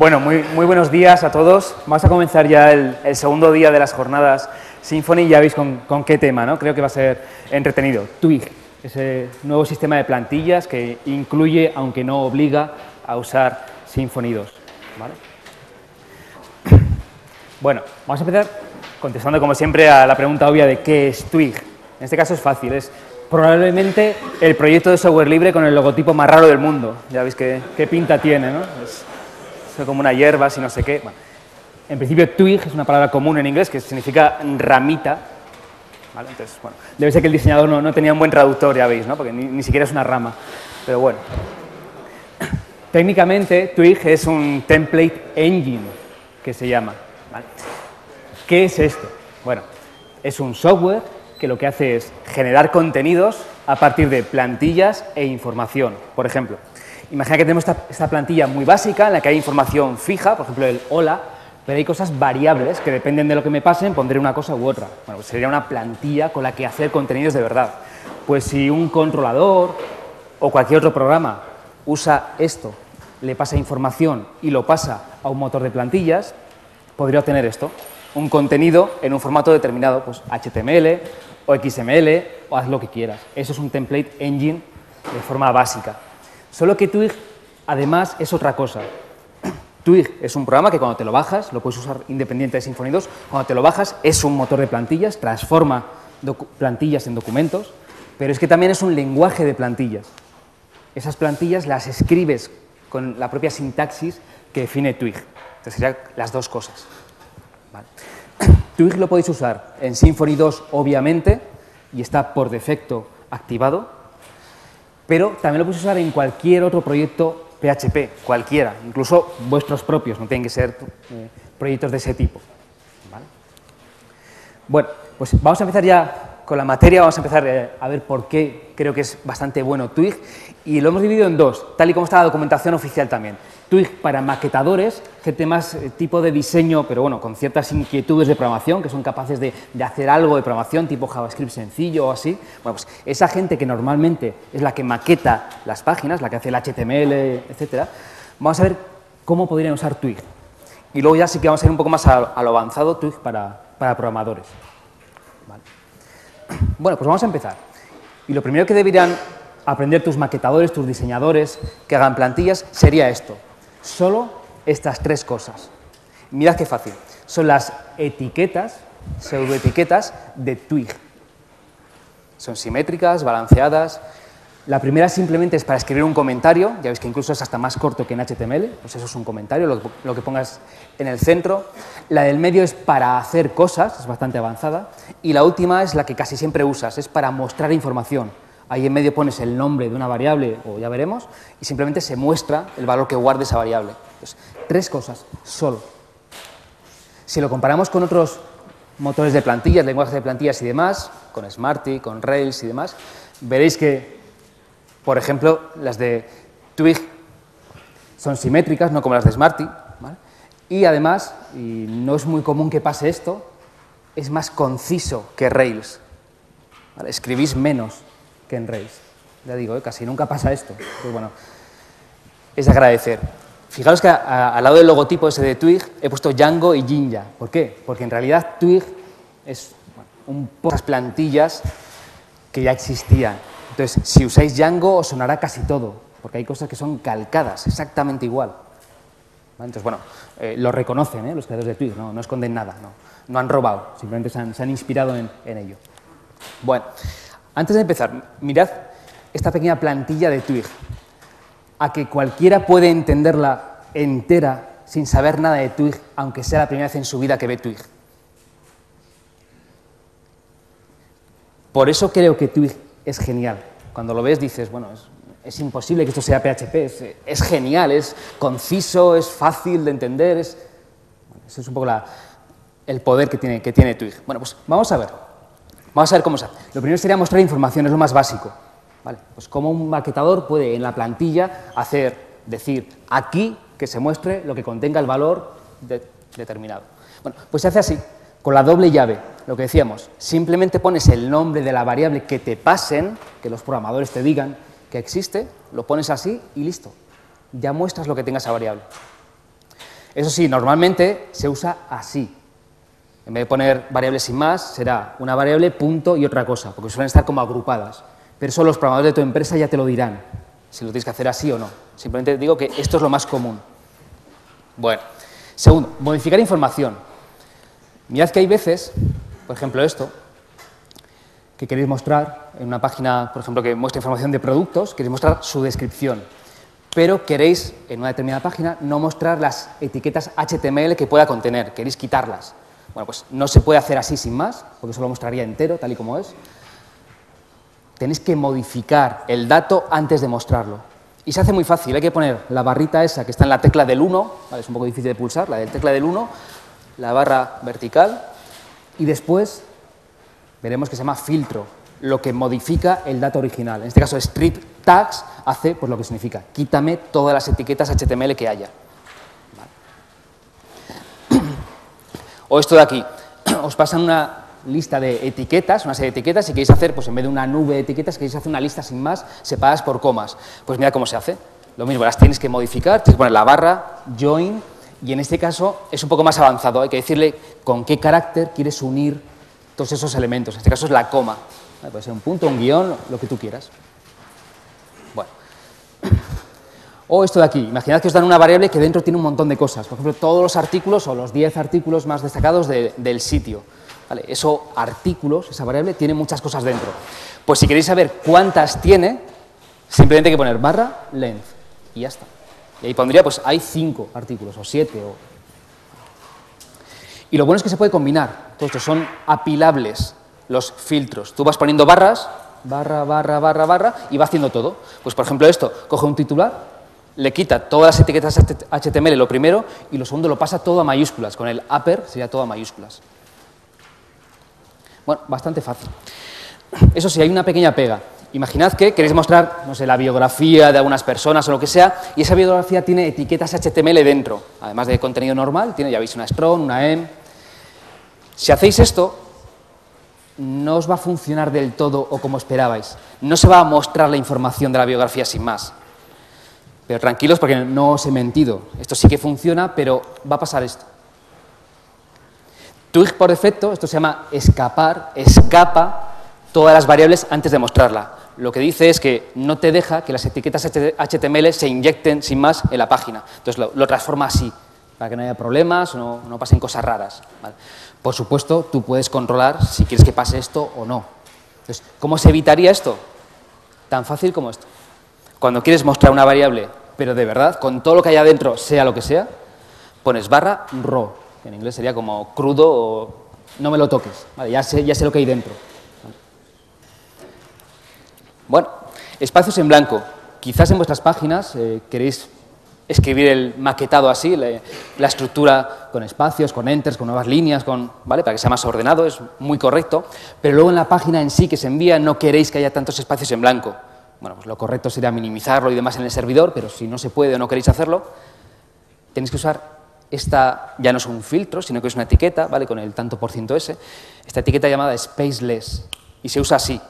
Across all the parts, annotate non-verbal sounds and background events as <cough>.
Bueno, muy, buenos días a todos. Vamos a comenzar ya el, segundo día de las jornadas Symfony. Ya veis con, qué tema, ¿no? Creo que va a ser entretenido. Twig, ese nuevo sistema de plantillas que incluye, aunque no obliga, a usar Symfony 2. ¿vale? Bueno, vamos a empezar contestando, como siempre, a la pregunta obvia de qué es Twig. En este caso es fácil, es probablemente el proyecto de software libre con el logotipo más raro del mundo. Ya veis qué, qué pinta tiene, ¿no? Es, como una hierba, si no sé qué. Bueno, en principio, twig es una palabra común en inglés que significa ramita. ¿vale? Entonces, bueno, debe ser que el diseñador no, no, tenía un buen traductor, ya veis, ¿no? porque ni, ni siquiera es una rama. Pero bueno. <coughs> Técnicamente, Twig es un template engine, que se llama. ¿vale? ¿Qué es esto? Bueno, es un software que lo que hace es generar contenidos a partir de plantillas e información. Por ejemplo, imagina que tenemos esta, esta, plantilla muy básica en la que hay información fija, por ejemplo el hola, pero hay cosas variables que dependen de lo que me pasen, pondré una cosa u otra. Bueno, pues sería una plantilla con la que hacer contenidos de verdad. Pues si un controlador o cualquier otro programa usa esto, le pasa información y lo pasa a un motor de plantillas, podría obtener esto, un contenido en un formato determinado, pues HTML o XML o haz lo que quieras. Eso es un template engine de forma básica. Solo que Twig, además, es otra cosa. <clears throat> Twig es un programa que cuando te lo bajas, lo puedes usar independiente de Symfony 2, cuando te lo bajas es un motor de plantillas, transforma plantillas en documentos, pero es que también es un lenguaje de plantillas. Esas plantillas las escribes con la propia sintaxis que define Twig. Entonces serían las dos cosas. <clears throat> Twig lo podéis usar en Symfony 2, obviamente, y está por defecto activado, pero también lo podéis usar en cualquier otro proyecto PHP, cualquiera, incluso vuestros propios, no tienen que ser eh, proyectos de ese tipo. Bueno, pues vamos a empezar ya con la materia, vamos a empezar eh, a ver por qué creo que es bastante bueno Twig, y lo hemos dividido en dos, tal y como está la documentación oficial también. Twig para maquetadores, gente más eh, tipo de diseño, pero bueno, con ciertas inquietudes de programación, que son capaces de, hacer algo de programación, tipo JavaScript sencillo o así. Bueno, pues esa gente que normalmente es la que maqueta las páginas, la que hace el HTML, etcétera, vamos a ver cómo podrían usar Twig. Y luego ya sí que vamos a ir un poco más a, lo avanzado, Twig para, programadores. Bueno, pues vamos a empezar. Y lo primero que deberían aprender tus maquetadores, tus diseñadores que hagan plantillas sería esto. Solo estas tres cosas. Mirad qué fácil. Son las etiquetas, pseudoetiquetas de Twig. Son simétricas, balanceadas. La primera simplemente es para escribir un comentario, ya veis que incluso es hasta más corto que en HTML, pues eso es un comentario, lo que, lo que pongas en el centro. La del medio es para hacer cosas, es bastante avanzada. Y la última es la que casi siempre usas, es para mostrar información. Ahí en medio pones el nombre de una variable, o ya veremos, y simplemente se muestra el valor que guarde esa variable. Tres cosas, solo. Si lo comparamos con otros motores de plantillas, lenguajes de plantillas y demás, con Smarty, con Rails y demás, veréis que, por ejemplo, las de Twig son simétricas, no como las de Smarty, y además, y no es muy común que pase esto, es más conciso que Rails. Escribís menos que en Rails. Ya digo, ¿eh? casi nunca pasa esto. Pues bueno, es de agradecer. Fijaros que al lado del logotipo ese de Twig he puesto Django y Jinja. ¿Por qué? Porque en realidad Twig es un pocas plantillas que ya existían. Entonces, si usáis Django os sonará casi todo, porque hay cosas que son calcadas, exactamente igual. ¿Vale? Entonces, bueno, eh, lo reconocen ¿eh? los creadores de Twig, no, no esconden nada, no, han robado, simplemente se han, inspirado en ello. Bueno, antes de empezar, mirad esta pequeña plantilla de Twig, a que cualquiera puede entenderla entera sin saber nada de Twig, aunque sea la primera vez en su vida que ve Twig. Por eso creo que Twig es genial. Cuando lo ves dices, bueno, es, imposible que esto sea PHP, es, es, genial, es conciso, es fácil de entender, es... Es un poco el poder que tiene, que tiene Twig. Bueno, pues vamos a ver. Vamos a ver cómo se hace. Lo primero sería mostrar información, es lo más básico. ¿vale? Pues cómo un maquetador puede en la plantilla hacer, decir, aquí que se muestre lo que contenga el valor de, determinado. Bueno, pues se hace así, con la doble llave, lo que decíamos, simplemente pones el nombre de la variable que te pasen, que los programadores te digan que existe, lo pones así y listo. Ya muestras lo que tenga esa variable. Eso sí, normalmente se usa así. En vez de poner variables sin más, será una variable, punto y otra cosa, porque suelen estar como agrupadas. Pero eso los programadores de tu empresa ya te lo dirán, si lo tienes que hacer así o no. Simplemente digo que esto es lo más común. Bueno, segundo, modificar información. Mirad que hay veces, por ejemplo esto, que queréis mostrar en una página, por ejemplo, que muestra información de productos, queréis mostrar su descripción, pero queréis, en una determinada página, no mostrar las etiquetas HTML que pueda contener, queréis quitarlas. Bueno, pues no se puede hacer así sin más, porque eso lo mostraría entero, tal y como es. Tenéis que modificar el dato antes de mostrarlo. Y se hace muy fácil, hay que poner la barrita esa que está en la tecla del 1, es un poco difícil de pulsar, la del tecla del 1, la barra vertical, y después veremos que se llama filtro, lo que modifica el dato original. En este caso, strip tags hace pues, lo que significa, quítame todas las etiquetas HTML que haya. O esto de aquí, <clears throat> os pasan una lista de etiquetas, una serie de etiquetas, y queréis hacer, pues en vez de una nube de etiquetas, queréis hacer una lista sin más, separadas por comas. Pues mira cómo se hace. Lo mismo, las tienes que modificar, tienes que poner la barra, join, y en este caso es un poco más avanzado, hay que decirle con qué carácter quieres unir todos esos elementos. En este caso es la coma. Puede ser un punto, un guion, lo que tú quieras. Bueno. <clears throat> O esto de aquí, imaginad que os dan una variable que dentro tiene un montón de cosas. Por ejemplo, todos los artículos o los 10 artículos más destacados del sitio. ¿Vale? Eso, artículos, esa variable, tiene muchas cosas dentro. Pues si queréis saber cuántas tiene, simplemente hay que poner barra length y ya está. Y ahí pondría, pues hay 5 artículos o 7 o... Y lo bueno es que se puede combinar. Todos estos son apilables los filtros. Tú vas poniendo barras, barra, barra, barra, barra, y va haciendo todo. Pues por ejemplo esto, coge un titular, le quita todas las etiquetas HTML lo primero y lo segundo lo pasa todo a mayúsculas. Con el upper sería todo a mayúsculas. Bueno, bastante fácil. Eso sí, hay una pequeña pega. Imaginad que queréis mostrar, no sé, la biografía de algunas personas o lo que sea, y esa biografía tiene etiquetas HTML dentro, además de contenido normal, tiene, ya veis, una strong, una em. Si hacéis esto, no os va a funcionar del todo o como esperabais. No se va a mostrar la información de la biografía sin más. Pero tranquilos porque no os he mentido. Esto sí que funciona, pero va a pasar esto. Twig por defecto, esto se llama escapar, escapa todas las variables antes de mostrarla. Lo que dice es que no te deja que las etiquetas HTML se inyecten sin más en la página. Entonces lo, transforma así, para que no haya problemas o no, pasen cosas raras. Por supuesto, tú puedes controlar si quieres que pase esto o no. Entonces, ¿cómo se evitaría esto? Tan fácil como esto. Cuando quieres mostrar una variable pero de verdad, con todo lo que hay adentro, sea lo que sea, pones barra raw, que en inglés sería como crudo o no me lo toques, ya, sé, ya sé lo que hay dentro. Bueno, espacios en blanco. Quizás en vuestras páginas eh, queréis escribir el maquetado así, la, estructura con espacios, con enters, con nuevas líneas, con, ¿vale? para que sea más ordenado, es muy correcto, pero luego en la página en sí que se envía no queréis que haya tantos espacios en blanco. Bueno, pues lo correcto sería minimizarlo y demás en el servidor, pero si no se puede o no queréis hacerlo, tenéis que usar esta, ya no es un filtro, sino que es una etiqueta, ¿vale? Con el tanto por ciento S, esta etiqueta llamada spaceless, y se usa así.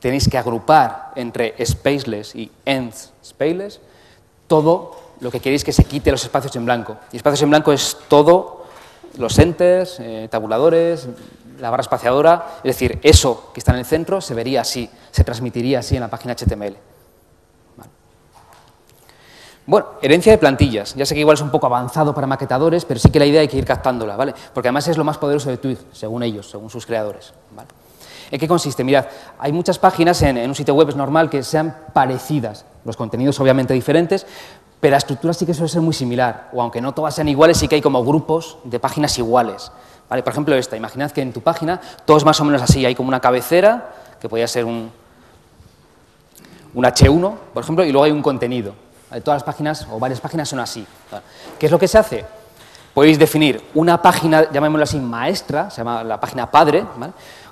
Tenéis que agrupar entre spaceless y ends spaceless todo lo que queréis que se quite los espacios en blanco. Y espacios en blanco es todo, los enters, eh, tabuladores, la barra espaciadora, es decir, eso que está en el centro se vería así, se transmitiría así en la página HTML. Bueno, herencia de plantillas. Ya sé que igual es un poco avanzado para maquetadores, pero sí que la idea hay que ir captándola, ¿vale? Porque además es lo más poderoso de Twig, según ellos, según sus creadores. ¿En qué consiste? Mirad, hay muchas páginas en, en un sitio web es normal que sean parecidas, los contenidos obviamente diferentes, pero la estructura sí que suele ser muy similar, o aunque no todas sean iguales, sí que hay como grupos de páginas iguales. Por ejemplo, esta. Imaginad que en tu página todo es más o menos así. Hay como una cabecera, que podría ser un, un H1, por ejemplo, y luego hay un contenido. Todas las páginas o varias páginas son así. ¿Qué es lo que se hace? Podéis definir una página, llamémoslo así, maestra, se llama la página padre,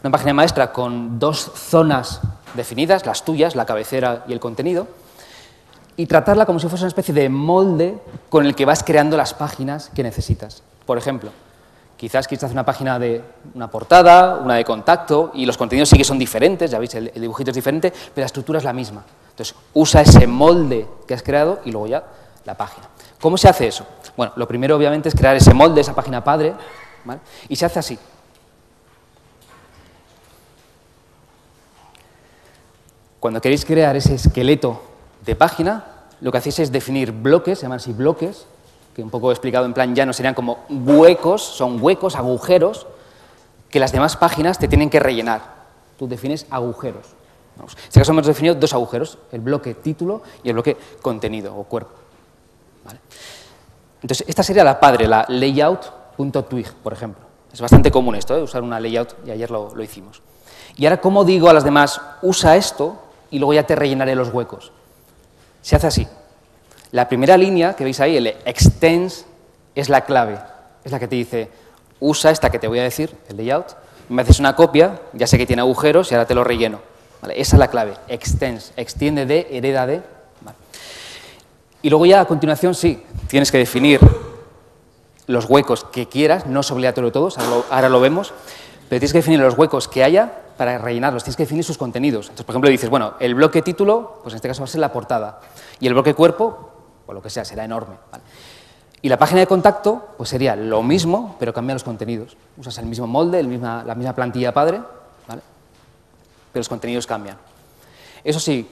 una página maestra con dos zonas definidas, las tuyas, la cabecera y el contenido, y tratarla como si fuese una especie de molde con el que vas creando las páginas que necesitas. Por ejemplo, Quizás quieres hacer una página de una portada, una de contacto, y los contenidos sí que son diferentes, ya veis, el, dibujito es diferente, pero la estructura es la misma. Entonces, usa ese molde que has creado y luego ya la página. ¿Cómo se hace eso? Bueno, lo primero obviamente es crear ese molde, esa página padre, y se hace así. Cuando queréis crear ese esqueleto de página, lo que hacéis es definir bloques, se llaman así bloques, que un poco explicado en plan llano serían como huecos, son huecos, agujeros, que las demás páginas te tienen que rellenar. Tú defines agujeros. En este caso hemos definido dos agujeros, el bloque título y el bloque contenido o cuerpo. Entonces, esta sería la padre, la layout.twig, por ejemplo. Es bastante común esto, ¿eh? usar una layout, y ayer lo, lo hicimos. Y ahora, ¿cómo digo a las demás, usa esto y luego ya te rellenaré los huecos? Se hace así. La primera línea que veis ahí, el extends, es la clave. Es la que te dice, usa esta que te voy a decir, el layout, me haces una copia, ya sé que tiene agujeros y ahora te lo relleno. Esa es la clave, extends, extiende de, hereda de. Y luego ya a continuación sí, tienes que definir los huecos que quieras, no es obligatorio todos, ahora lo, vemos, pero tienes que definir los huecos que haya para rellenarlos, tienes que definir sus contenidos. Entonces, por ejemplo, dices, bueno, el bloque título, pues en este caso va a ser la portada, y el bloque cuerpo, o lo que sea, será enorme. Y la página de contacto pues sería lo mismo, pero cambia los contenidos. Usas el mismo molde, la misma plantilla padre, ¿vale? pero los contenidos cambian. Eso sí,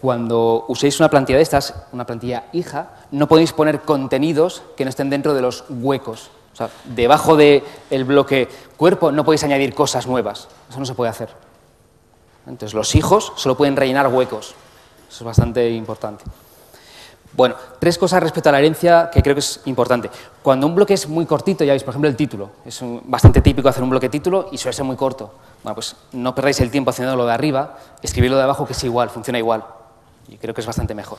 cuando uséis una plantilla de estas, una plantilla hija, no podéis poner contenidos que no estén dentro de los huecos. O sea, debajo del bloque cuerpo no podéis añadir cosas nuevas. Eso no se puede hacer. Entonces, los hijos solo pueden rellenar huecos. Eso es bastante importante. Bueno, tres cosas respecto a la herencia que creo que es importante. Cuando un bloque es muy cortito, ya veis, por ejemplo, el título. Es bastante típico hacer un bloque título y suele ser muy corto. Bueno, pues no perdáis el tiempo haciendo lo de arriba, escribirlo de abajo que es igual, funciona igual. Y creo que es bastante mejor.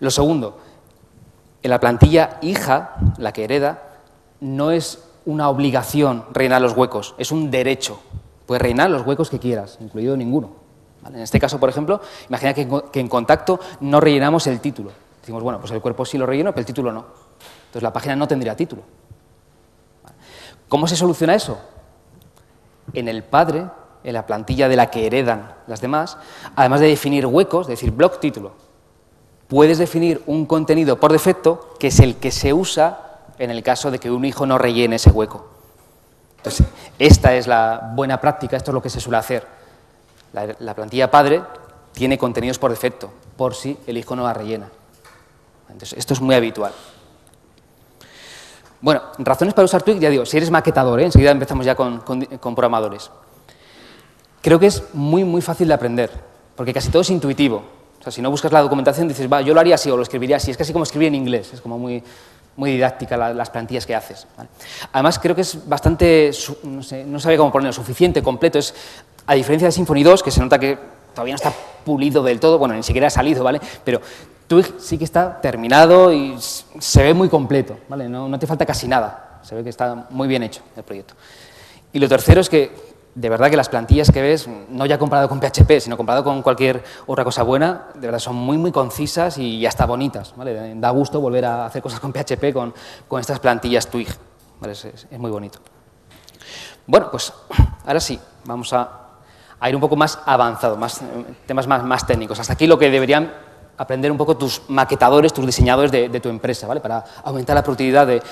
Lo segundo, en la plantilla hija, la que hereda, no es una obligación rellenar los huecos, es un derecho. Puedes rellenar los huecos que quieras, incluido ninguno. En este caso, por ejemplo, imagina que, en contacto no rellenamos el título. Decimos, bueno, pues el cuerpo sí lo relleno, pero el título no. Entonces la página no tendría título. ¿Cómo se soluciona eso? En el padre, en la plantilla de la que heredan las demás, además de definir huecos, es decir, block título, puedes definir un contenido por defecto que es el que se usa en el caso de que un hijo no rellene ese hueco. Entonces, esta es la buena práctica, esto es lo que se suele hacer la, plantilla padre tiene contenidos por defecto, por si el hijo no la rellena. Entonces, esto es muy habitual. Bueno, razones para usar Twig, ya digo, si eres maquetador, ¿eh? enseguida empezamos ya con, programadores. Creo que es muy, muy fácil de aprender, porque casi todo es intuitivo. O sea, si no buscas la documentación, dices, va, yo lo haría así o lo escribiría así. Es casi como escribir en inglés, es como muy, muy didáctica las plantillas que haces. Además, creo que es bastante, no, sé, no sabe cómo ponerlo, suficiente, completo. Es a diferencia de Symfony 2, que se nota que todavía no está pulido del todo, bueno, ni siquiera ha salido, ¿vale? Pero Twig sí que está terminado y se ve muy completo, ¿vale? No, te falta casi nada, se ve que está muy bien hecho el proyecto. Y lo tercero es que, de verdad que las plantillas que ves, no ya comparado con PHP, sino comparado con cualquier otra cosa buena, de verdad son muy, muy concisas y hasta bonitas, ¿vale? Da gusto volver a hacer cosas con PHP con, con estas plantillas Twig, ¿vale? es muy bonito. Bueno, pues ahora sí, vamos a a ir un poco más avanzado, más, temas más, técnicos. Hasta aquí lo que deberían aprender un poco tus maquetadores, tus diseñadores de, tu empresa, ¿vale? para aumentar la productividad de,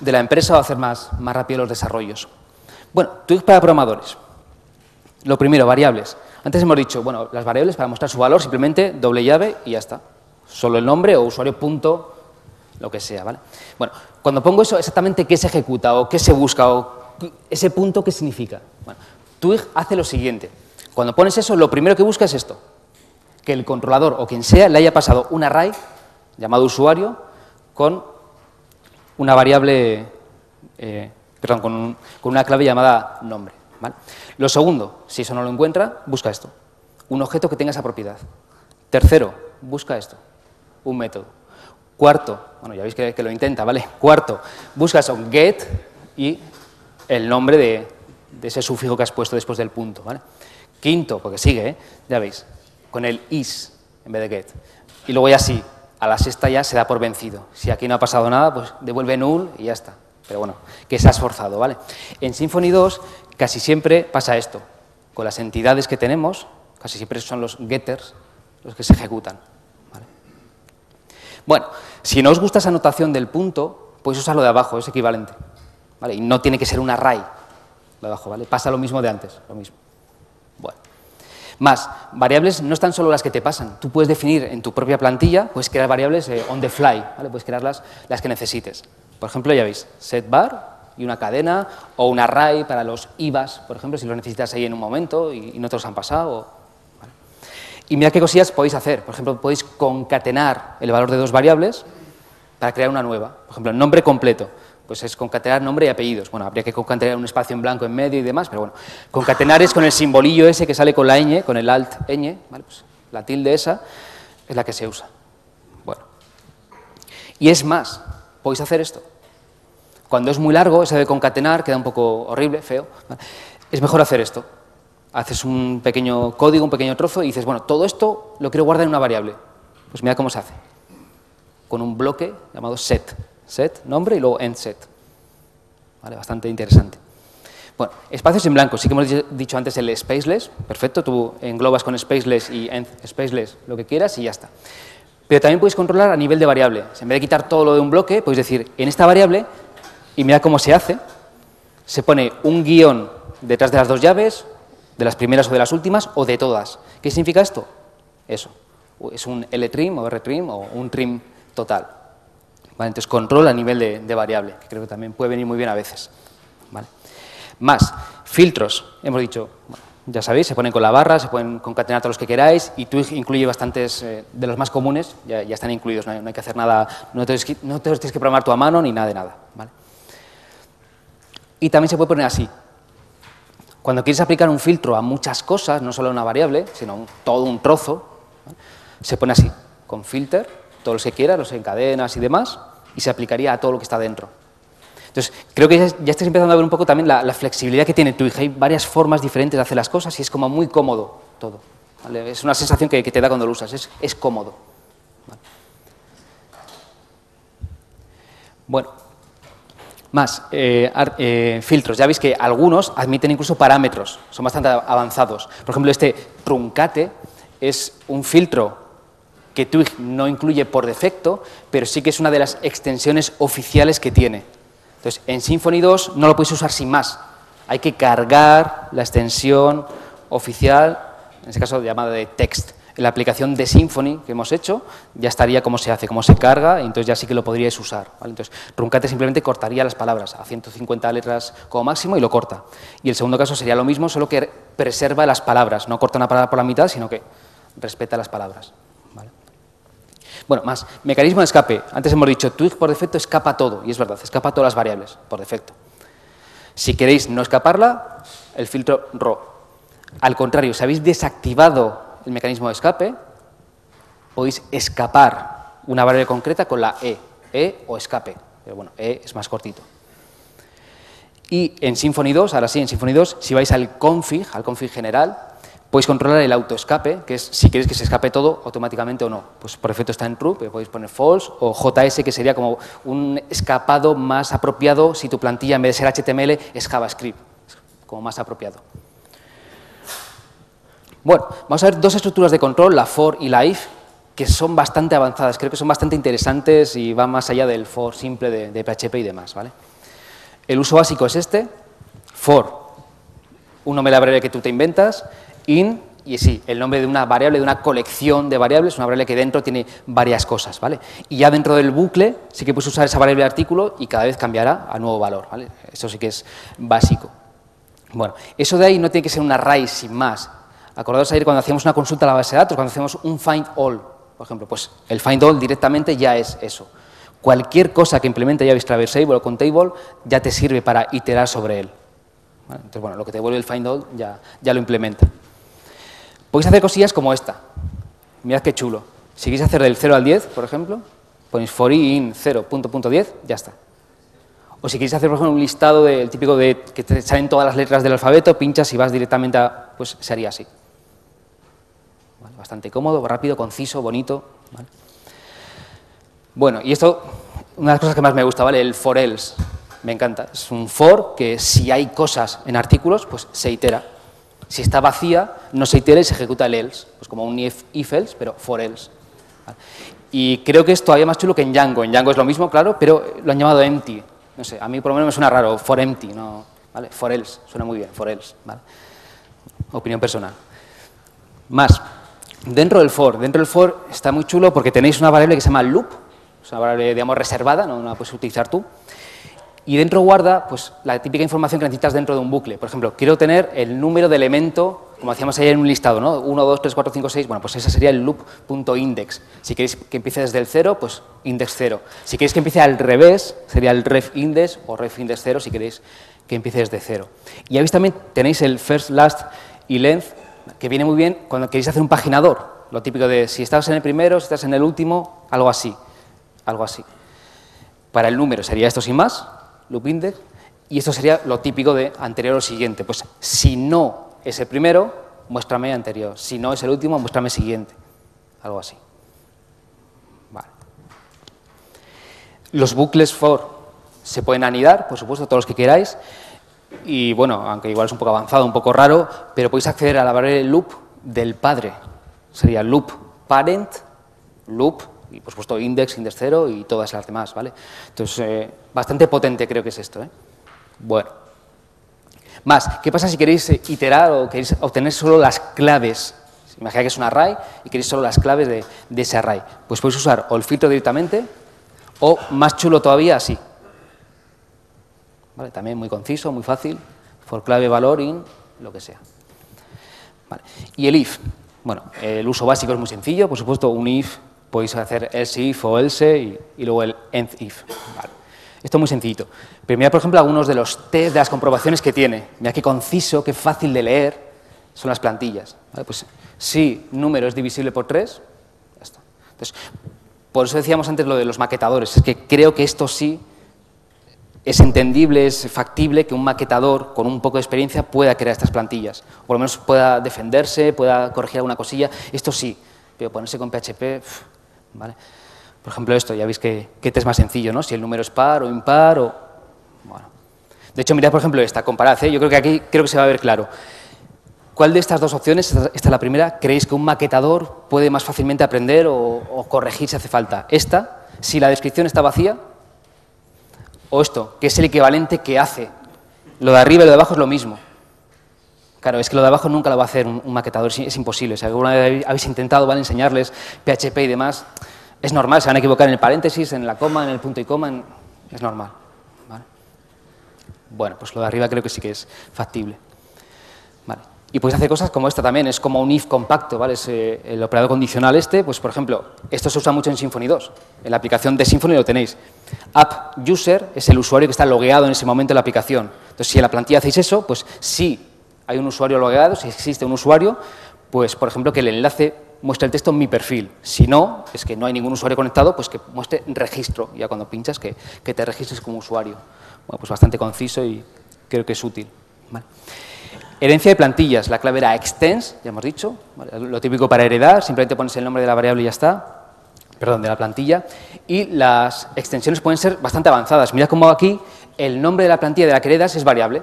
la empresa o hacer más, rápido los desarrollos. Bueno, Twig para programadores. Lo primero, variables. Antes hemos dicho, bueno, las variables para mostrar su valor, simplemente doble llave y ya está. Solo el nombre o usuario punto, lo que sea, ¿vale? Bueno, cuando pongo eso, exactamente qué se ejecuta o qué se busca o ese punto qué significa. Bueno, Twig hace lo siguiente. Cuando pones eso, lo primero que busca es esto, que el controlador o quien sea le haya pasado un array llamado usuario con una variable, eh, perdón, con, una clave llamada nombre. Lo segundo, si eso no lo encuentra, busca esto, un objeto que tenga esa propiedad. Tercero, busca esto, un método. Cuarto, bueno, ya veis que, que lo intenta, ¿vale? Cuarto, busca eso, get y el nombre de, de ese sufijo que has puesto después del punto, ¿vale? Quinto, porque sigue, ¿eh? ya veis, con el is en vez de get. Y luego ya sí, a la sexta ya se da por vencido. Si aquí no ha pasado nada, pues devuelve null y ya está. Pero bueno, que se ha esforzado, ¿vale? En Symfony 2 casi siempre pasa esto. Con las entidades que tenemos, casi siempre son los getters los que se ejecutan. Bueno, si no os gusta esa notación del punto, podéis usarlo de abajo, es equivalente. ¿vale? Y no tiene que ser un array de abajo, ¿vale? Pasa lo mismo de antes, lo mismo. Más, variables no están solo las que te pasan. Tú puedes definir en tu propia plantilla, puedes crear variables eh, on the fly, ¿vale? Puedes crear las, que necesites. Por ejemplo, ya veis, set bar y una cadena, o un array para los IVAs, por ejemplo, si lo necesitas ahí en un momento y, no te los han pasado. Y mira qué cosillas podéis hacer. Por ejemplo, podéis concatenar el valor de dos variables para crear una nueva. Por ejemplo, nombre completo pues es concatenar nombre y apellidos. Bueno, habría que concatenar un espacio en blanco en medio y demás, pero bueno, concatenar es con el simbolillo ese que sale con la ñ, con el alt ñ, ¿vale? Pues la tilde esa es la que se usa. Bueno. Y es más, podéis hacer esto. Cuando es muy largo, ese de concatenar queda un poco horrible, feo. Es mejor hacer esto. Haces un pequeño código, un pequeño trozo y dices, bueno, todo esto lo quiero guardar en una variable. Pues mira cómo se hace. Con un bloque llamado set set, nombre y luego end set. ¿Vale? Bastante interesante. Bueno, espacios en blanco, sí que hemos dicho antes el spaceless, perfecto, tú englobas con spaceless y end spaceless lo que quieras y ya está. Pero también puedes controlar a nivel de variable. En vez de quitar todo lo de un bloque, puedes decir, en esta variable, y mira cómo se hace, se pone un guion detrás de las dos llaves, de las primeras o de las últimas, o de todas. ¿Qué significa esto? Eso. Es un L-trim o R-trim o un trim total. Entonces, control a nivel de, variable, que creo que también puede venir muy bien a veces. Más, filtros. Hemos dicho, ya sabéis, se ponen con la barra, se pueden concatenar todos los que queráis y Twig incluye bastantes eh, de los más comunes, ya, están incluidos, no hay, que hacer nada, no te, no tienes que programar tu a mano ni nada de nada. Y también se puede poner así. Cuando quieres aplicar un filtro a muchas cosas, no solo a una variable, sino todo un trozo, se pone así, con filter, todos los que quieras, los encadenas y demás, y se aplicaría a todo lo que está dentro. Entonces, creo que ya, estáis empezando a ver un poco también la, flexibilidad que tiene Twig. Hay varias formas diferentes de hacer las cosas y es como muy cómodo todo. Es una sensación que, te da cuando lo usas, es, cómodo. Bueno, más, eh, eh, filtros. Ya veis que algunos admiten incluso parámetros, son bastante avanzados. Por ejemplo, este truncate es un filtro que Twig no incluye por defecto, pero sí que es una de las extensiones oficiales que tiene. Entonces, en Symfony 2 no lo puedes usar sin más. Hay que cargar la extensión oficial, en este caso llamada de text. En la aplicación de Symfony que hemos hecho ya estaría cómo se hace, cómo se carga, y entonces ya sí que lo podríais usar. Entonces, Truncate simplemente cortaría las palabras a 150 letras como máximo y lo corta. Y el segundo caso sería lo mismo, solo que preserva las palabras, no corta una palabra por la mitad, sino que respeta las palabras. Bueno, más, mecanismo de escape. Antes hemos dicho, Twig por defecto escapa todo, y es verdad, escapa todas las variables, por defecto. Si queréis no escaparla, el filtro RAW. Al contrario, si habéis desactivado el mecanismo de escape, podéis escapar una variable concreta con la E, E o escape. Pero bueno, E es más cortito. Y en Symfony 2, ahora sí, en Symfony 2, si vais al config, al config general, Podéis controlar el autoescape, que es si queréis que se escape todo automáticamente o no. Pues por defecto está en true, pero podéis poner false, o JS, que sería como un escapado más apropiado si tu plantilla en vez de ser HTML es JavaScript, como más apropiado. Bueno, vamos a ver dos estructuras de control, la for y la if, que son bastante avanzadas, creo que son bastante interesantes y van más allá del for simple de, PHP y demás. ¿vale? El uso básico es este, for, un nombre la variable que tú te inventas, in, y sí, el nombre de una variable, de una colección de variables, una variable que dentro tiene varias cosas, ¿vale? Y ya dentro del bucle sí que puedes usar esa variable de artículo y cada vez cambiará a nuevo valor, ¿vale? Eso sí que es básico. Bueno, eso de ahí no tiene que ser un array sin más. Acordaos ayer cuando hacíamos una consulta a la base de datos, cuando hacemos un find all, por ejemplo, pues el find all directamente ya es eso. Cualquier cosa que implemente ya traversable o contable ya te sirve para iterar sobre él. Entonces, bueno, lo que te vuelve el find all ya, ya lo implementa. Podéis hacer cosillas como esta. Mirad qué chulo. Si queréis hacer del 0 al 10, por ejemplo, ponéis for in 0.10, ya está. O si queréis hacer, por ejemplo, un listado del típico de que te salen todas las letras del alfabeto, pinchas y vas directamente a... pues se haría así. Bastante cómodo, rápido, conciso, bonito. Bueno, y esto, una de las cosas que más me gusta, ¿vale? El for else. Me encanta. Es un for que si hay cosas en artículos, pues se itera. Si está vacía, no se itera y se ejecuta el else, pues como un if, else, pero for else. Y creo que es todavía más chulo que en Django. En Django es lo mismo, claro, pero lo han llamado empty. No sé, a mí por lo menos me suena raro, for empty, no, ¿vale? For else, suena muy bien, for else, ¿vale? Opinión personal. Más, dentro del for, dentro del for está muy chulo porque tenéis una variable que se llama loop, es una variable, digamos, reservada, no la puedes utilizar tú, y dentro guarda pues, la típica información que necesitas dentro de un bucle. Por ejemplo, quiero tener el número de elemento, como hacíamos ayer en un listado, ¿no? 1, 2, 3, 4, 5, 6. Bueno, pues ese sería el loop.index. Si queréis que empiece desde el 0, pues index 0. Si queréis que empiece al revés, sería el ref index o ref index 0 si queréis que empiece desde 0. Y ahí también tenéis el first, last y length, que viene muy bien cuando queréis hacer un paginador. Lo típico de si estás en el primero, si estás en el último, algo así. Algo así. Para el número sería esto sin más, loop index, y esto sería lo típico de anterior o siguiente. Pues si no es el primero, muéstrame anterior. Si no es el último, muéstrame siguiente. Algo así. Vale. Los bucles for se pueden anidar, por supuesto, todos los que queráis. Y bueno, aunque igual es un poco avanzado, un poco raro, pero podéis acceder a la variable loop del padre. Sería loop parent, loop y por supuesto index, index 0 y todas las demás, ¿vale? Entonces, eh, bastante potente creo que es esto, ¿eh? Bueno. Más, ¿qué pasa si queréis eh, iterar o queréis obtener solo las claves? Imagina que es un array y queréis solo las claves de, ese array. Pues podéis usar o el filtro directamente o, más chulo todavía, así. ¿Vale? También muy conciso, muy fácil, for clave valor in, lo que sea. Y el if. Bueno, el uso básico es muy sencillo, por supuesto, un if podéis hacer else if o else y, luego el end if. Esto es muy sencillito. Pero mirad, por ejemplo, algunos de los test de las comprobaciones que tiene. Mira qué conciso, qué fácil de leer son las plantillas. Pues si número es divisible por 3, ya está. Entonces, por eso decíamos antes lo de los maquetadores. Es que creo que esto sí es entendible, es factible que un maquetador con un poco de experiencia pueda crear estas plantillas. O por lo menos pueda defenderse, pueda corregir alguna cosilla. Esto sí, pero ponerse con PHP... ¿vale? Por ejemplo, esto, ya veis que, que es más sencillo, ¿no? Si el número es par o impar o... Bueno. De hecho, mirad, por ejemplo, esta, comparad, ¿eh? yo creo que aquí creo que se va a ver claro. ¿Cuál de estas dos opciones, esta, es la primera, creéis que un maquetador puede más fácilmente aprender o, o corregir si hace falta? Esta, si la descripción está vacía, o esto, que es el equivalente que hace. Lo de arriba y lo de abajo es lo mismo. Claro, es que lo de abajo nunca lo va a hacer un, maquetador, es, imposible. Si alguna vez habéis intentado ¿vale? enseñarles PHP y demás, es normal, se van a equivocar en el paréntesis, en la coma, en el punto y coma, es normal. Bueno, pues lo de arriba creo que sí que es factible. Y puedes hacer cosas como esta también, es como un if compacto, ¿vale? Es, eh, el operador condicional este, pues por ejemplo, esto se usa mucho en Symfony 2. En la aplicación de Symfony lo tenéis. App user es el usuario que está logueado en ese momento en la aplicación. Entonces, si en la plantilla hacéis eso, pues sí hay un usuario logueado, si existe un usuario, pues por ejemplo que el enlace muestre el texto en mi perfil. Si no, es que no hay ningún usuario conectado, pues que muestre registro, ya cuando pinchas que, te registres como usuario. Bueno, pues bastante conciso y creo que es útil. Herencia de plantillas, la clave era extends, ya hemos dicho, lo típico para heredar, simplemente pones el nombre de la variable y ya está, perdón, de la plantilla, y las extensiones pueden ser bastante avanzadas. Mira cómo aquí el nombre de la plantilla de la que heredas es variable,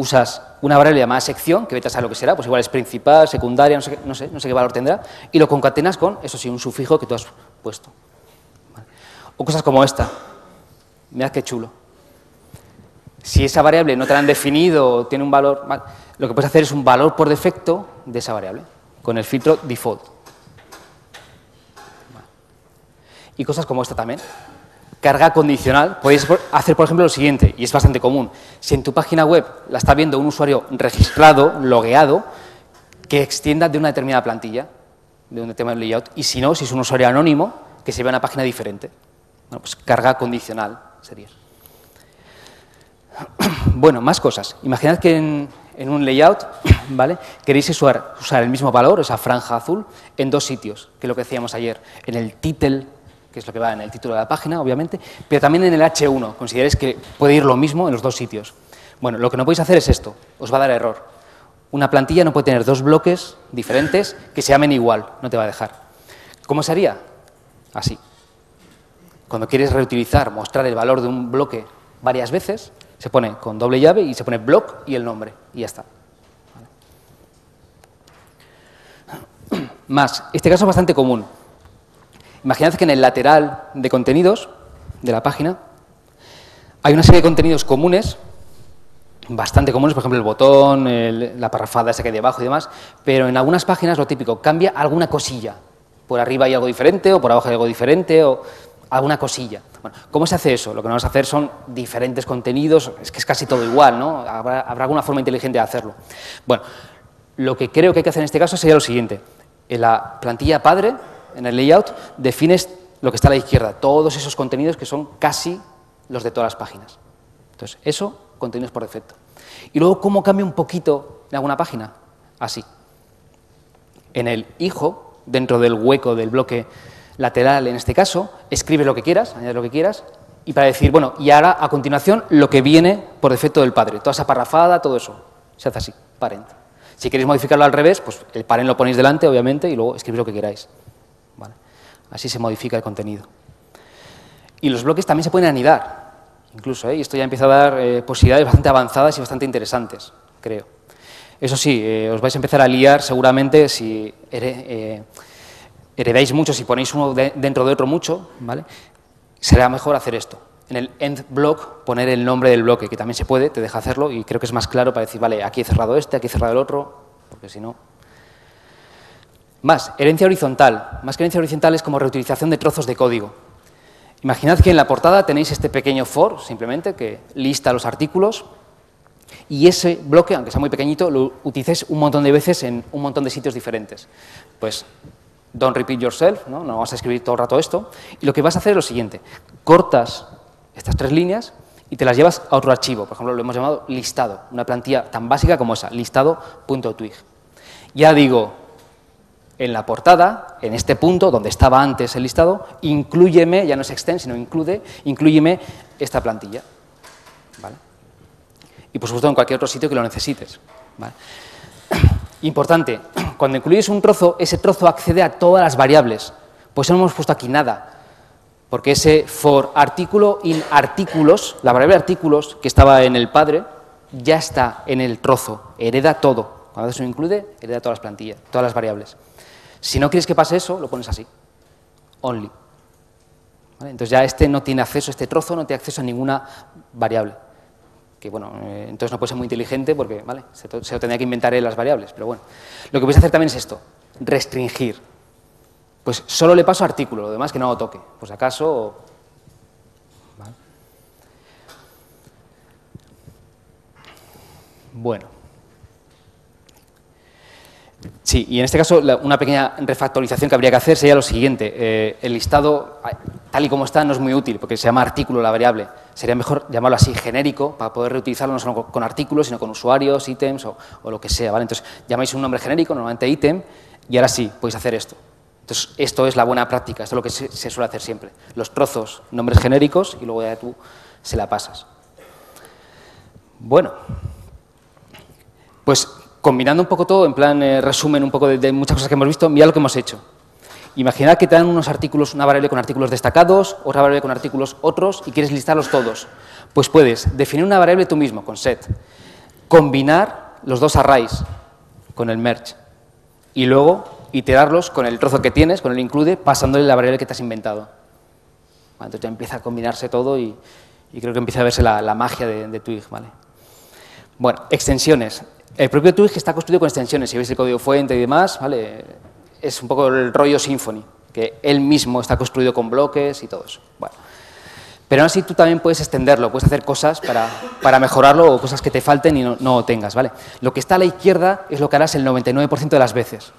usas una variable llamada sección, que vete a saber lo que será, pues igual es principal, secundaria, no sé, no sé, no sé qué valor tendrá, y lo concatenas con, eso sí, un sufijo que tú has puesto. O cosas como esta. Mirad qué chulo. Si esa variable no te la han definido tiene un valor, lo que puedes hacer es un valor por defecto de esa variable, con el filtro default. Y cosas como esta también carga condicional, podéis hacer, por ejemplo, lo siguiente, y es bastante común. Si en tu página web la está viendo un usuario registrado, logueado, que extienda de una determinada plantilla, de un determinado layout, y si no, si es un usuario anónimo, que se vea una página diferente. Bueno, pues carga condicional sería. <clears throat> Bueno, más cosas. Imaginad que en, un layout, <clears throat> ¿vale? Queréis usar, usar, el mismo valor, esa franja azul, en dos sitios, que es lo que decíamos ayer, en el title que es lo que va en el título de la página, obviamente, pero también en el H1. Consideréis que puede ir lo mismo en los dos sitios. Bueno, lo que no podéis hacer es esto, os va a dar error. Una plantilla no puede tener dos bloques diferentes que se llamen igual, no te va a dejar. ¿Cómo se haría? Así. Cuando quieres reutilizar, mostrar el valor de un bloque varias veces, se pone con doble llave y se pone block y el nombre, y ya está. <clears throat> Más, este caso es bastante común. Imaginad que en el lateral de contenidos de la página hay una serie de contenidos comunes, bastante comunes, por ejemplo el botón, la parrafada esa que hay debajo y demás, pero en algunas páginas lo típico, cambia alguna cosilla. Por arriba hay algo diferente o por abajo hay algo diferente o alguna cosilla. Bueno, ¿Cómo se hace eso? Lo que vamos a hacer son diferentes contenidos, es que es casi todo igual, ¿no? Habrá, habrá alguna forma inteligente de hacerlo. Bueno, lo que creo que hay que hacer en este caso sería lo siguiente. En la plantilla padre, en el layout, defines lo que está a la izquierda, todos esos contenidos que son casi los de todas las páginas. Entonces, eso, contenidos por defecto. Y luego, ¿cómo cambia un poquito en alguna página? Así. En el hijo, dentro del hueco del bloque lateral en este caso, escribes lo que quieras, añades lo que quieras, y para decir, bueno, y ahora a continuación lo que viene por defecto del padre, toda esa parrafada, todo eso, se hace así, parent. Si queréis modificarlo al revés, pues el parent lo ponéis delante, obviamente, y luego escribís lo que queráis. Así se modifica el contenido. Y los bloques también se pueden anidar, incluso, ¿eh? y esto ya empieza a dar eh, posibilidades <laughs> bastante avanzadas y bastante interesantes, creo. Eso sí, eh, os vais a empezar a liar seguramente si heredáis mucho, si ponéis uno dentro de otro mucho, ¿vale? será mejor hacer esto. En el end block poner el nombre del bloque, que también se puede, te deja hacerlo y creo que es más claro para decir, vale, aquí he cerrado este, aquí he cerrado el otro, porque si no... Más, herencia horizontal. Más que herencia horizontal es como reutilización de trozos de código. Imaginad que en la portada tenéis este pequeño for, simplemente, que lista los artículos, y ese bloque, aunque sea muy pequeñito, lo utilicéis un montón de veces en un montón de sitios diferentes. Pues don't repeat yourself, ¿no? no vas a escribir todo el rato esto, y lo que vas a hacer es lo siguiente, cortas estas tres líneas y te las llevas a otro archivo, por ejemplo lo hemos llamado listado, una plantilla tan básica como esa, listado.twig. Ya digo, en la portada, en este punto donde estaba antes el listado, incluyeme, ya no es extend, sino incluye, incluyeme esta plantilla. ¿vale? Y por supuesto en cualquier otro sitio que lo necesites. ¿vale? <clears throat> Importante, <clears throat> cuando incluyes un trozo, ese trozo accede a todas las variables. Pues no hemos puesto aquí nada, porque ese for artículo in artículos, la variable artículos que estaba en el padre, ya está en el trozo, hereda todo. Cuando eso incluye, hereda todas las plantillas, todas las variables. Si no quieres que pase eso, lo pones así, only. Entonces ya este no tiene acceso, este trozo no tiene acceso a ninguna variable que bueno, eh, entonces no puede ser muy inteligente porque ¿vale? se, lo tendría que inventar él las variables, pero bueno. Lo que puedes hacer también es esto, restringir. Pues solo le paso artículo, lo demás que no lo toque, pues acaso... Bueno. Sí, y en este caso una pequeña refactorización que habría que hacer sería lo siguiente. Eh, el listado, tal y como está, no es muy útil porque se llama artículo la variable. Sería mejor llamarlo así genérico para poder reutilizarlo no solo con artículos, sino con usuarios, ítems o, lo que sea. ¿vale? Entonces, llamáis un nombre genérico, normalmente ítem, y ahora sí, podéis hacer esto. Entonces, esto es la buena práctica, esto es lo que se, se suele hacer siempre. Los trozos, nombres genéricos, y luego ya tú se la pasas. Bueno, pues combinando un poco todo, en plan eh, resumen un poco de, muchas cosas que hemos visto, mira lo que hemos hecho. Imaginad que te dan unos artículos, una variable con artículos destacados, otra variable con artículos otros y quieres listarlos todos. Pues puedes definir una variable tú mismo con set, combinar los dos arrays con el merge y luego iterarlos con el trozo que tienes, con el include, pasándole la variable que te has inventado. Entonces ya empieza a combinarse todo y, creo que empieza a verse la, magia de, de Twig. ¿vale? Bueno, extensiones. El propio Twig está construido con extensiones, si veis el código fuente y demás, ¿vale? es un poco el rollo Symfony, que él mismo está construido con bloques y todo eso. Bueno. Pero aún así tú también puedes extenderlo, puedes hacer cosas para, para mejorarlo o cosas que te falten y no, no, tengas. ¿vale? Lo que está a la izquierda es lo que harás el 99% de las veces.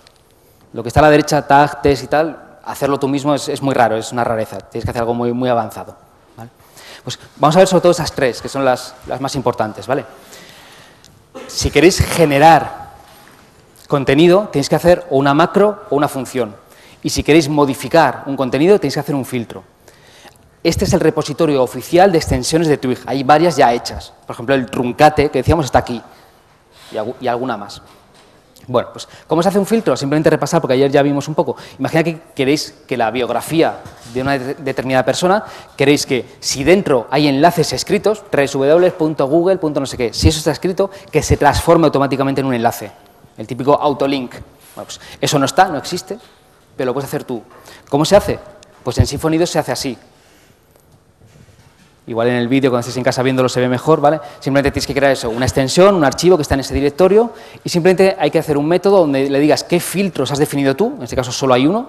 Lo que está a la derecha, tag, test y tal, hacerlo tú mismo es, es, muy raro, es una rareza. Tienes que hacer algo muy, muy avanzado. ¿vale? Pues vamos a ver sobre todo esas tres, que son las, las más importantes. ¿vale? Si queréis generar contenido, tenéis que hacer una macro o una función. Y si queréis modificar un contenido, tenéis que hacer un filtro. Este es el repositorio oficial de extensiones de Twig. Hay varias ya hechas. Por ejemplo, el truncate, que decíamos, está aquí. Y, alguna más. Bueno, pues ¿cómo se hace un filtro? Simplemente repasar, porque ayer ya vimos un poco. Imagina que queréis que la biografía de una determinada persona, queréis que si dentro hay enlaces escritos, www.google. no sé qué, si eso está escrito, que se transforme automáticamente en un enlace. El típico autolink. Bueno, pues eso no está, no existe, pero lo puedes hacer tú. ¿Cómo se hace? Pues en Symfony 2 se hace así. Igual en el vídeo, cuando estés en casa viéndolo, se ve mejor, ¿vale? Simplemente tienes que crear eso, una extensión, un archivo que está en ese directorio, y simplemente hay que hacer un método donde le digas qué filtros has definido tú, en este caso solo hay uno,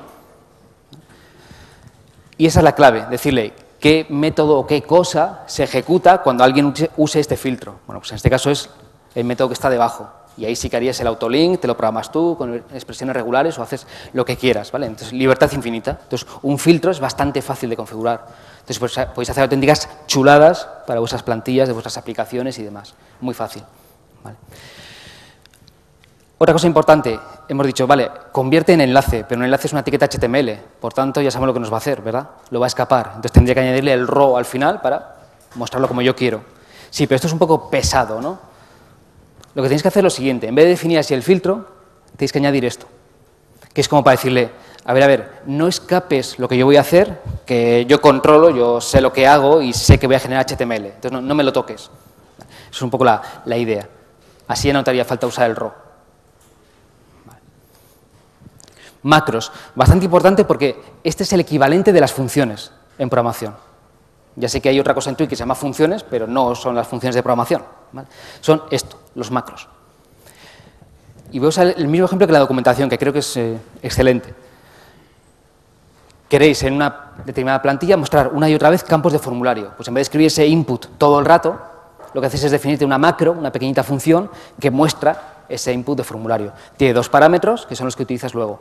y esa es la clave, decirle qué método o qué cosa se ejecuta cuando alguien use este filtro. Bueno, pues en este caso es el método que está debajo. Y ahí sí que harías el autolink, te lo programas tú con expresiones regulares o haces lo que quieras, ¿vale? Entonces, libertad infinita. Entonces, un filtro es bastante fácil de configurar. Entonces, pues, podéis hacer auténticas chuladas para vuestras plantillas, de vuestras aplicaciones y demás. Muy fácil. Otra cosa importante, hemos dicho, vale, convierte en enlace, pero un enlace es una etiqueta HTML, por tanto ya sabemos lo que nos va a hacer, ¿verdad? Lo va a escapar. Entonces tendría que añadirle el raw al final para mostrarlo como yo quiero. Sí, pero esto es un poco pesado, ¿no? Lo que tenéis que hacer es lo siguiente, en vez de definir así el filtro, tenéis que añadir esto, que es como para decirle, a ver, a ver, no escapes lo que yo voy a hacer, que yo controlo, yo sé lo que hago y sé que voy a generar HTML, entonces no, me lo toques. Esa es un poco la, idea. Así ya no te haría falta usar el RAW. Macros, bastante importante porque este es el equivalente de las funciones en programación. Ya sé que hay otra cosa en Twig que se llama funciones, pero no son las funciones de programación. Son esto, los macros. Y voy a usar el mismo ejemplo que la documentación, que creo que es eh, excelente. Queréis en una determinada plantilla mostrar una y otra vez campos de formulario. Pues en vez de escribir ese input todo el rato, lo que haces es definirte una macro, una pequeñita función, que muestra ese input de formulario. Tiene dos parámetros, que son los que utilizas luego.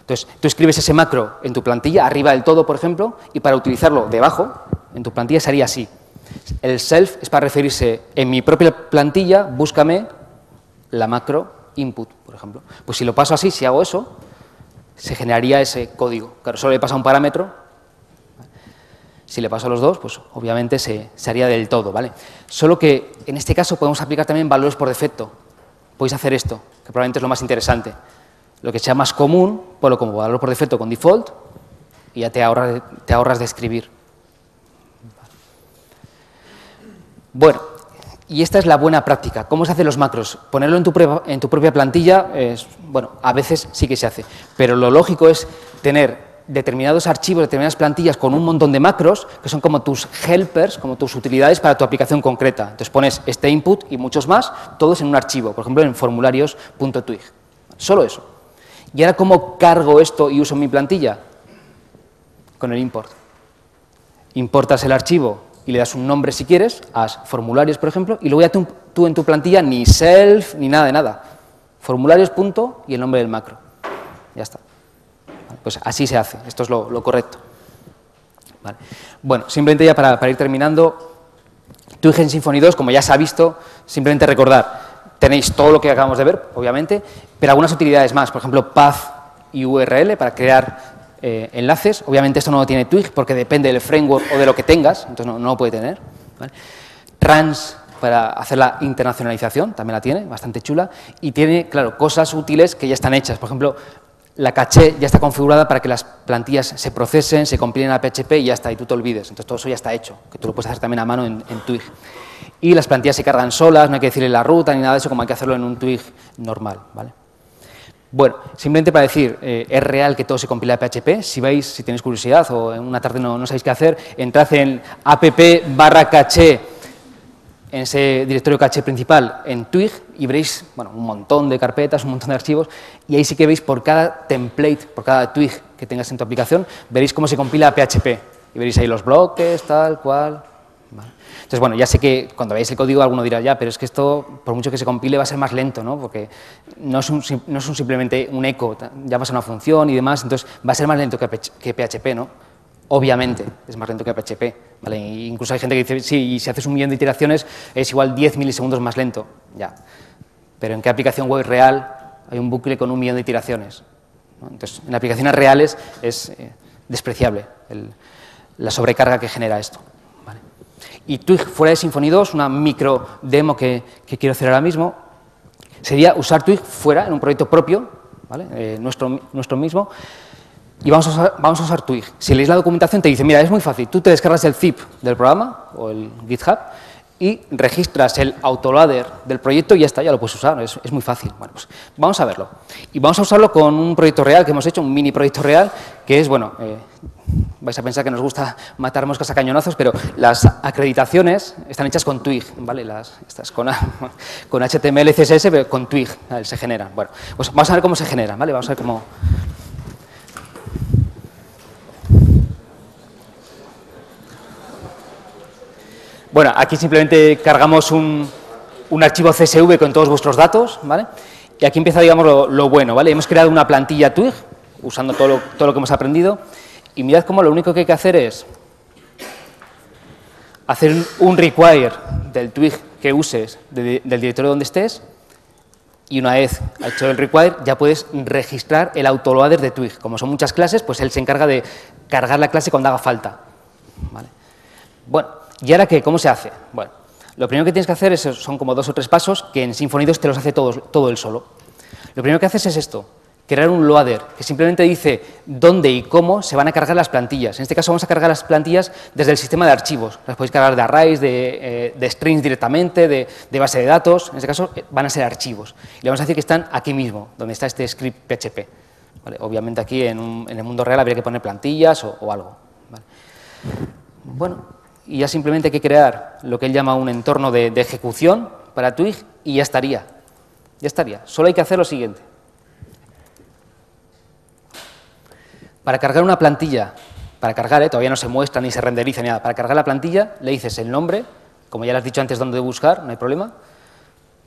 Entonces, tú escribes ese macro en tu plantilla, arriba del todo, por ejemplo, y para utilizarlo debajo, en tu plantilla sería así. El self es para referirse en mi propia plantilla, búscame la macro input, por ejemplo. Pues si lo paso así, si hago eso, se generaría ese código. Claro, solo le pasa un parámetro. Si le paso a los dos, pues obviamente se, se haría del todo, ¿vale? Solo que en este caso podemos aplicar también valores por defecto. Podéis hacer esto, que probablemente es lo más interesante. Lo que sea más común, ponlo como valor por defecto con default y ya te ahorras, te ahorras de escribir. Bueno, y esta es la buena práctica. ¿Cómo se hacen los macros? Ponerlo en tu, en tu propia plantilla, es, bueno, a veces sí que se hace, pero lo lógico es tener determinados archivos, determinadas plantillas con un montón de macros que son como tus helpers, como tus utilidades para tu aplicación concreta. Entonces pones este input y muchos más, todos en un archivo, por ejemplo en formularios.twig. Solo eso. ¿Y ahora cómo cargo esto y uso mi plantilla? Con el import. Importas el archivo y le das un nombre si quieres, haz formularios, por ejemplo, y luego ya tú, en tu plantilla ni self ni nada de nada. Formularios punto y el nombre del macro. Ya está. Pues así se hace, esto es lo, correcto. Bueno, simplemente ya para, ir terminando, Twig en Symfony 2, como ya se ha visto, simplemente recordar, tenéis todo lo que acabamos de ver, obviamente, pero algunas utilidades más, por ejemplo, path y URL para crear eh, enlaces. Obviamente esto no lo tiene Twig porque depende del framework o de lo que tengas, entonces no, lo puede tener. Trans para hacer la internacionalización, también la tiene, bastante chula. Y tiene, claro, cosas útiles que ya están hechas. Por ejemplo, la caché ya está configurada para que las plantillas se procesen, se compilen a PHP y ya está, y tú te olvides. Entonces todo eso ya está hecho, que tú lo puedes hacer también a mano en, en Twig. Y las plantillas se cargan solas, no hay que decirle la ruta ni nada de eso, como hay que hacerlo en un Twig normal. ¿vale? Bueno, simplemente para decir, eh, es real que todo se compila a PHP. Si vais, si tenéis curiosidad o en una tarde no, sabéis qué hacer, entrad en app barra en ese directorio caché principal en Twig y veréis bueno, un montón de carpetas, un montón de archivos y ahí sí que veis por cada template, por cada Twig que tengas en tu aplicación, veréis cómo se compila PHP y veréis ahí los bloques, tal, cual. Entonces, bueno, ya sé que cuando veáis el código alguno dirá, ya, pero es que esto, por mucho que se compile, va a ser más lento, ¿no? Porque no es, un, no es simplemente un eco, ya pasa una función y demás, entonces va a ser más lento que, PHP, ¿no? Obviamente, es más lento que PHP. ¿vale? Incluso hay gente que dice, sí, y si haces un millón de iteraciones es igual 10 milisegundos más lento. Ya. Pero ¿en qué aplicación web real hay un bucle con un millón de iteraciones? Entonces, en aplicaciones reales es eh, despreciable la sobrecarga que genera esto. Y Twig fuera de Symfony 2, una micro demo que, quiero hacer ahora mismo, sería usar Twig fuera, en un proyecto propio, ¿vale? Eh, nuestro, nuestro mismo, y vamos a, usar, vamos a usar Twig. Si leéis la documentación te dice, mira, es muy fácil, tú te descargas el zip del programa o el GitHub y registras el autoloader del proyecto y ya está, ya lo puedes usar, es, es, muy fácil. Bueno, pues vamos a verlo. Y vamos a usarlo con un proyecto real que hemos hecho, un mini proyecto real, que es, bueno, eh, vais a pensar que nos gusta matar moscas a cañonazos, pero las acreditaciones están hechas con Twig, ¿vale? Las, estas con, <laughs> con HTML, CSS, pero con Twig se generan. Bueno, pues vamos a ver cómo se generan, ¿vale? Vamos a ver cómo... Bueno, aquí simplemente cargamos un, un archivo CSV con todos vuestros datos, ¿vale? Y aquí empieza, digamos, lo, bueno, ¿vale? Hemos creado una plantilla Twig, usando todo lo, todo lo que hemos aprendido, y mirad cómo lo único que hay que hacer es hacer un require del twig que uses del directorio donde estés y una vez hecho el require ya puedes registrar el autoloader de twig. Como son muchas clases, pues él se encarga de cargar la clase cuando haga falta. Bueno, ¿y ahora qué? ¿Cómo se hace? Bueno, lo primero que tienes que hacer es, son como dos o tres pasos que en Symfony 2 te los hace todo él solo. Lo primero que haces es esto, crear un loader que simplemente dice dónde y cómo se van a cargar las plantillas. En este caso vamos a cargar las plantillas desde el sistema de archivos. Las podéis cargar de arrays, de, eh, strings directamente, de, base de datos. En este caso eh, van a ser archivos. Y le vamos a decir que están aquí mismo, donde está este script PHP. Obviamente aquí en, el mundo real habría que poner plantillas o, algo. Bueno, y ya simplemente hay que crear lo que él llama un entorno de, de ejecución para Twig y ya estaría. Ya estaría. Solo hay que hacer lo siguiente. Para cargar una plantilla, para cargar, ¿eh? todavía no se muestra ni se renderiza ni nada, para cargar la plantilla le dices el nombre, como ya le has dicho antes dónde buscar, no hay problema,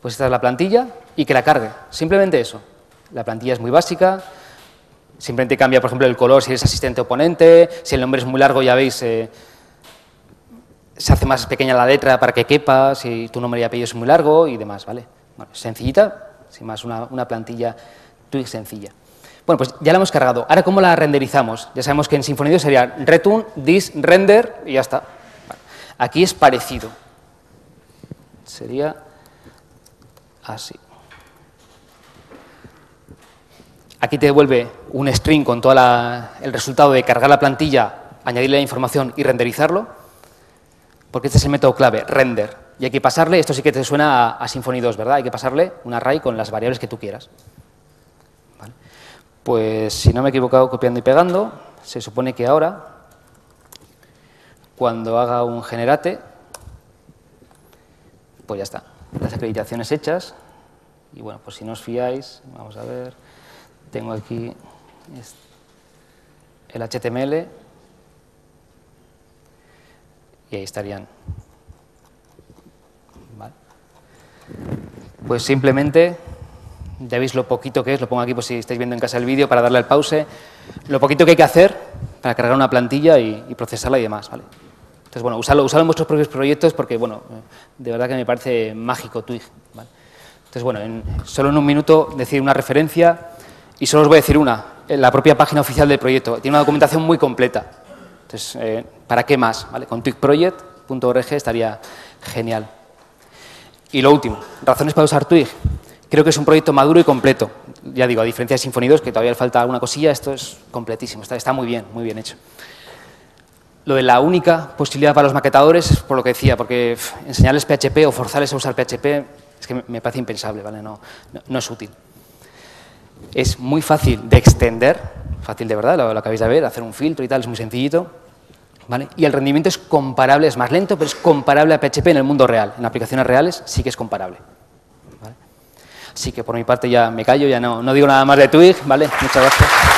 pues esta es la plantilla y que la cargue, simplemente eso. La plantilla es muy básica, simplemente cambia, por ejemplo, el color si eres asistente o ponente, si el nombre es muy largo ya veis, eh, se hace más pequeña la letra para que quepa, si tu nombre y apellido es muy largo y demás, ¿vale? Bueno, sencillita, sin más, una, una plantilla Twig sencilla. Bueno, pues ya la hemos cargado. Ahora, ¿cómo la renderizamos? Ya sabemos que en Symfony 2 sería return, this, render y ya está. Aquí es parecido. Sería así. Aquí te devuelve un string con todo el resultado de cargar la plantilla, añadirle la información y renderizarlo, porque este es el método clave, render. Y hay que pasarle, esto sí que te suena a, a Symfony 2, ¿verdad? Hay que pasarle un array con las variables que tú quieras. Pues si no me he equivocado copiando y pegando, se supone que ahora, cuando haga un generate, pues ya está, las acreditaciones hechas. Y bueno, pues si no os fiáis, vamos a ver, tengo aquí el HTML y ahí estarían. Pues simplemente ya veis lo poquito que es, lo pongo aquí por si estáis viendo en casa el vídeo para darle al pause, lo poquito que hay que hacer para cargar una plantilla y, procesarla y demás, ¿vale? Entonces, bueno, usarlo, usarlo, en vuestros propios proyectos porque, bueno, de verdad que me parece mágico Twig. Entonces, bueno, solo en un minuto decir una referencia y solo os voy a decir una, la propia página oficial del proyecto. Tiene una documentación muy completa. Entonces, eh, ¿para qué más? ¿Vale? Con twigproject.org estaría genial. Y lo último, razones para usar Twig. Creo que es un proyecto maduro y completo. Ya digo, a diferencia de 2, que todavía le falta alguna cosilla, esto es completísimo, está, está muy bien, muy bien hecho. Lo de la única posibilidad para los maquetadores es por lo que decía, porque enseñarles PHP o forzarles a usar PHP es que me parece impensable, ¿vale? no, no, es útil. Es muy fácil de extender, fácil de verdad, lo, lo acabáis de ver, hacer un filtro y tal, es muy sencillito. ¿Vale? Y el rendimiento es comparable, es más lento, pero es comparable a PHP en el mundo real. En aplicaciones reales sí que es comparable. Así que por mi parte ya me callo, ya no, no digo nada más de Twig, ¿vale? Muchas gracias.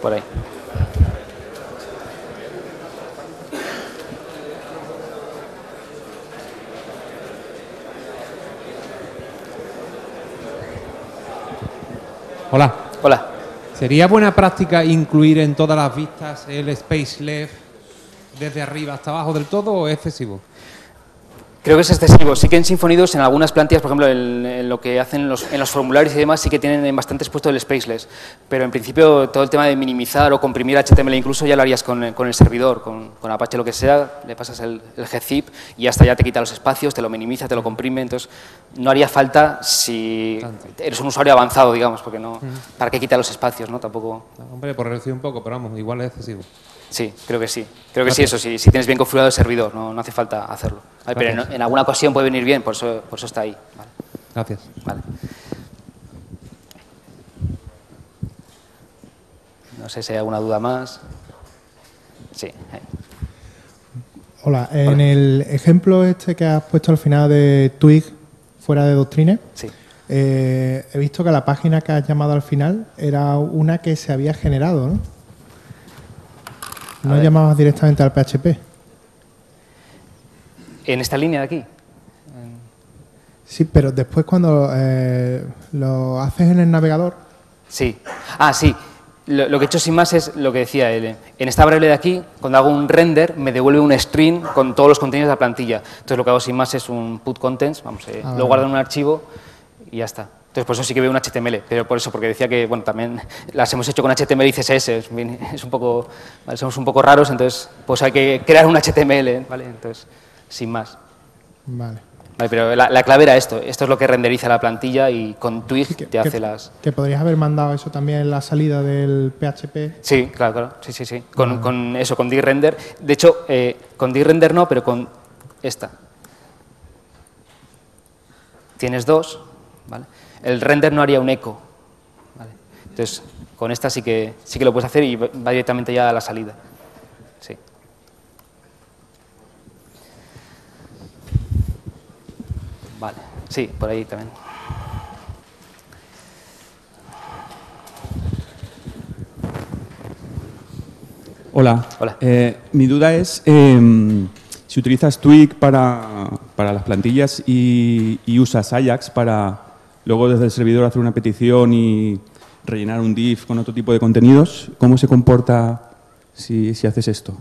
por ahí. Hola. Hola. ¿Sería buena práctica incluir en todas las vistas el Space Left desde arriba hasta abajo del todo o es excesivo? Creo que es excesivo. Sí que en 2, en algunas plantillas, por ejemplo, en, lo que hacen los, en los formularios y demás, sí que tienen bastante expuesto el spaceless. Pero en principio, todo el tema de minimizar o comprimir HTML incluso ya lo harías con, el servidor, con, con, Apache lo que sea, le pasas el, el gzip y hasta ya te quita los espacios, te lo minimiza, te lo comprime. Entonces, no haría falta si eres un usuario avanzado, digamos, porque no. ¿Para qué quita los espacios, no? Tampoco. hombre, por reducir un poco, pero vamos, igual es excesivo. Sí, creo que sí. Creo que sí, eso sí. Si tienes bien configurado el servidor, no, no hace falta hacerlo. pero en, alguna ocasión puede venir bien, por eso, por eso está ahí. Gracias. Vale. No sé si hay alguna duda más. Sí. Hola, en el ejemplo este que has puesto al final de Twig fuera de Doctrine, sí. Eh, he visto que la página que has llamado al final era una que se había generado, ¿no? ¿No llamabas directamente al PHP? ¿En esta línea de aquí? Sí, pero después cuando eh, lo haces en el navegador... Sí. Ah, sí. Lo, que he hecho sin más es lo que decía él. En esta variable de aquí, cuando hago un render, me devuelve un string con todos los contenidos de la plantilla. Entonces lo que hago sin más es un put contents, vamos, eh, ah, lo guardo en un archivo y ya está. Entonces, por eso sí que veo un HTML, pero por eso, porque decía que, bueno, también las hemos hecho con HTML y CSS, <laughs> es, un poco, somos un poco raros, entonces, pues hay que crear un HTML, ¿vale? Entonces, sin más. Vale. Vale, pero la, clave era esto, esto es lo que renderiza la plantilla y con Twig te hace las... Que podrías haber mandado eso también en la salida del PHP. Sí, claro, claro, sí, sí, sí, con, con eso, con drender. De hecho, eh, con drender no, pero con esta. Tienes dos, ¿vale? El render no haría un eco. Entonces, con esta sí que, sí que lo puedes hacer y va directamente ya a la salida. Sí. Vale, sí, por ahí también. Hola. Hola. Eh, mi duda es em, si utilizas Twig para, para las plantillas y, y usas Ajax para, luego desde el servidor hacer una petición y rellenar un div con otro tipo de contenidos, ¿cómo se comporta si, haces esto?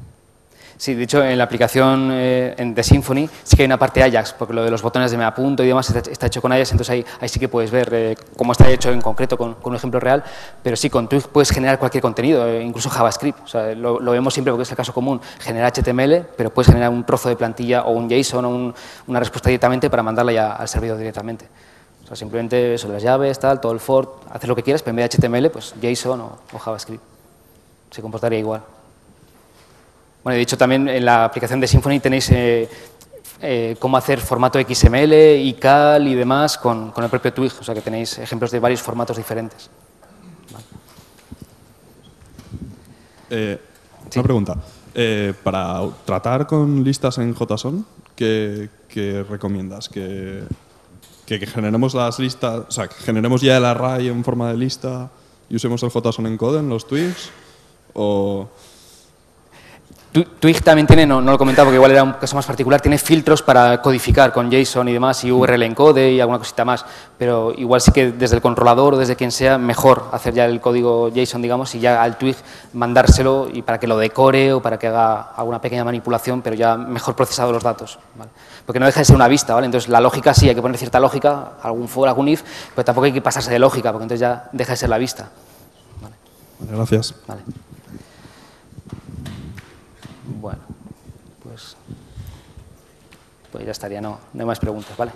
Sí, de hecho, en la aplicación eh, de Symfony sí que hay una parte Ajax, porque lo de los botones de me apunto y demás está, hecho con Ajax, entonces ahí, sí que puedes ver eh, cómo está hecho en concreto con, un ejemplo real, pero sí, con Twig puedes generar cualquier contenido, eh, incluso JavaScript. Lo, vemos siempre porque es el caso común, generar HTML, pero puedes generar un trozo de plantilla o un JSON o una respuesta directamente para mandarla ya al servidor directamente simplemente eso, las llaves, tal, todo el for, haces lo que quieras, pero en vez de HTML, pues JSON o, JavaScript. Se comportaría igual. Bueno, de hecho también en la aplicación de Symfony tenéis eh, eh, cómo hacer formato XML, ICAL y demás con, el propio Twig, o sea que tenéis ejemplos de varios formatos diferentes. Eh, una pregunta. para tratar con listas en JSON, ¿qué, qué recomiendas? ¿Que generemos las listas, o sea, que generemos ya el array en forma de lista y usemos el JSON encode en los twigs o Twig también tiene, no, lo he comentado porque igual era un caso más particular, tiene filtros para codificar con JSON y demás y URL encode y alguna cosita más, pero igual sí que desde el controlador o desde quien sea mejor hacer ya el código JSON, digamos, y ya al Twig mandárselo y para que lo decore o para que haga alguna pequeña manipulación, pero ya mejor procesado los datos. Porque no deja de ser una vista, ¿vale? Entonces la lógica sí, hay que poner cierta lógica, algún for, algún if, pero tampoco hay que pasarse de lógica, porque entonces ya deja de ser la vista. Gracias. Vale. Bueno, pues, pues ya estaría, no, no hay más preguntas, ¿vale?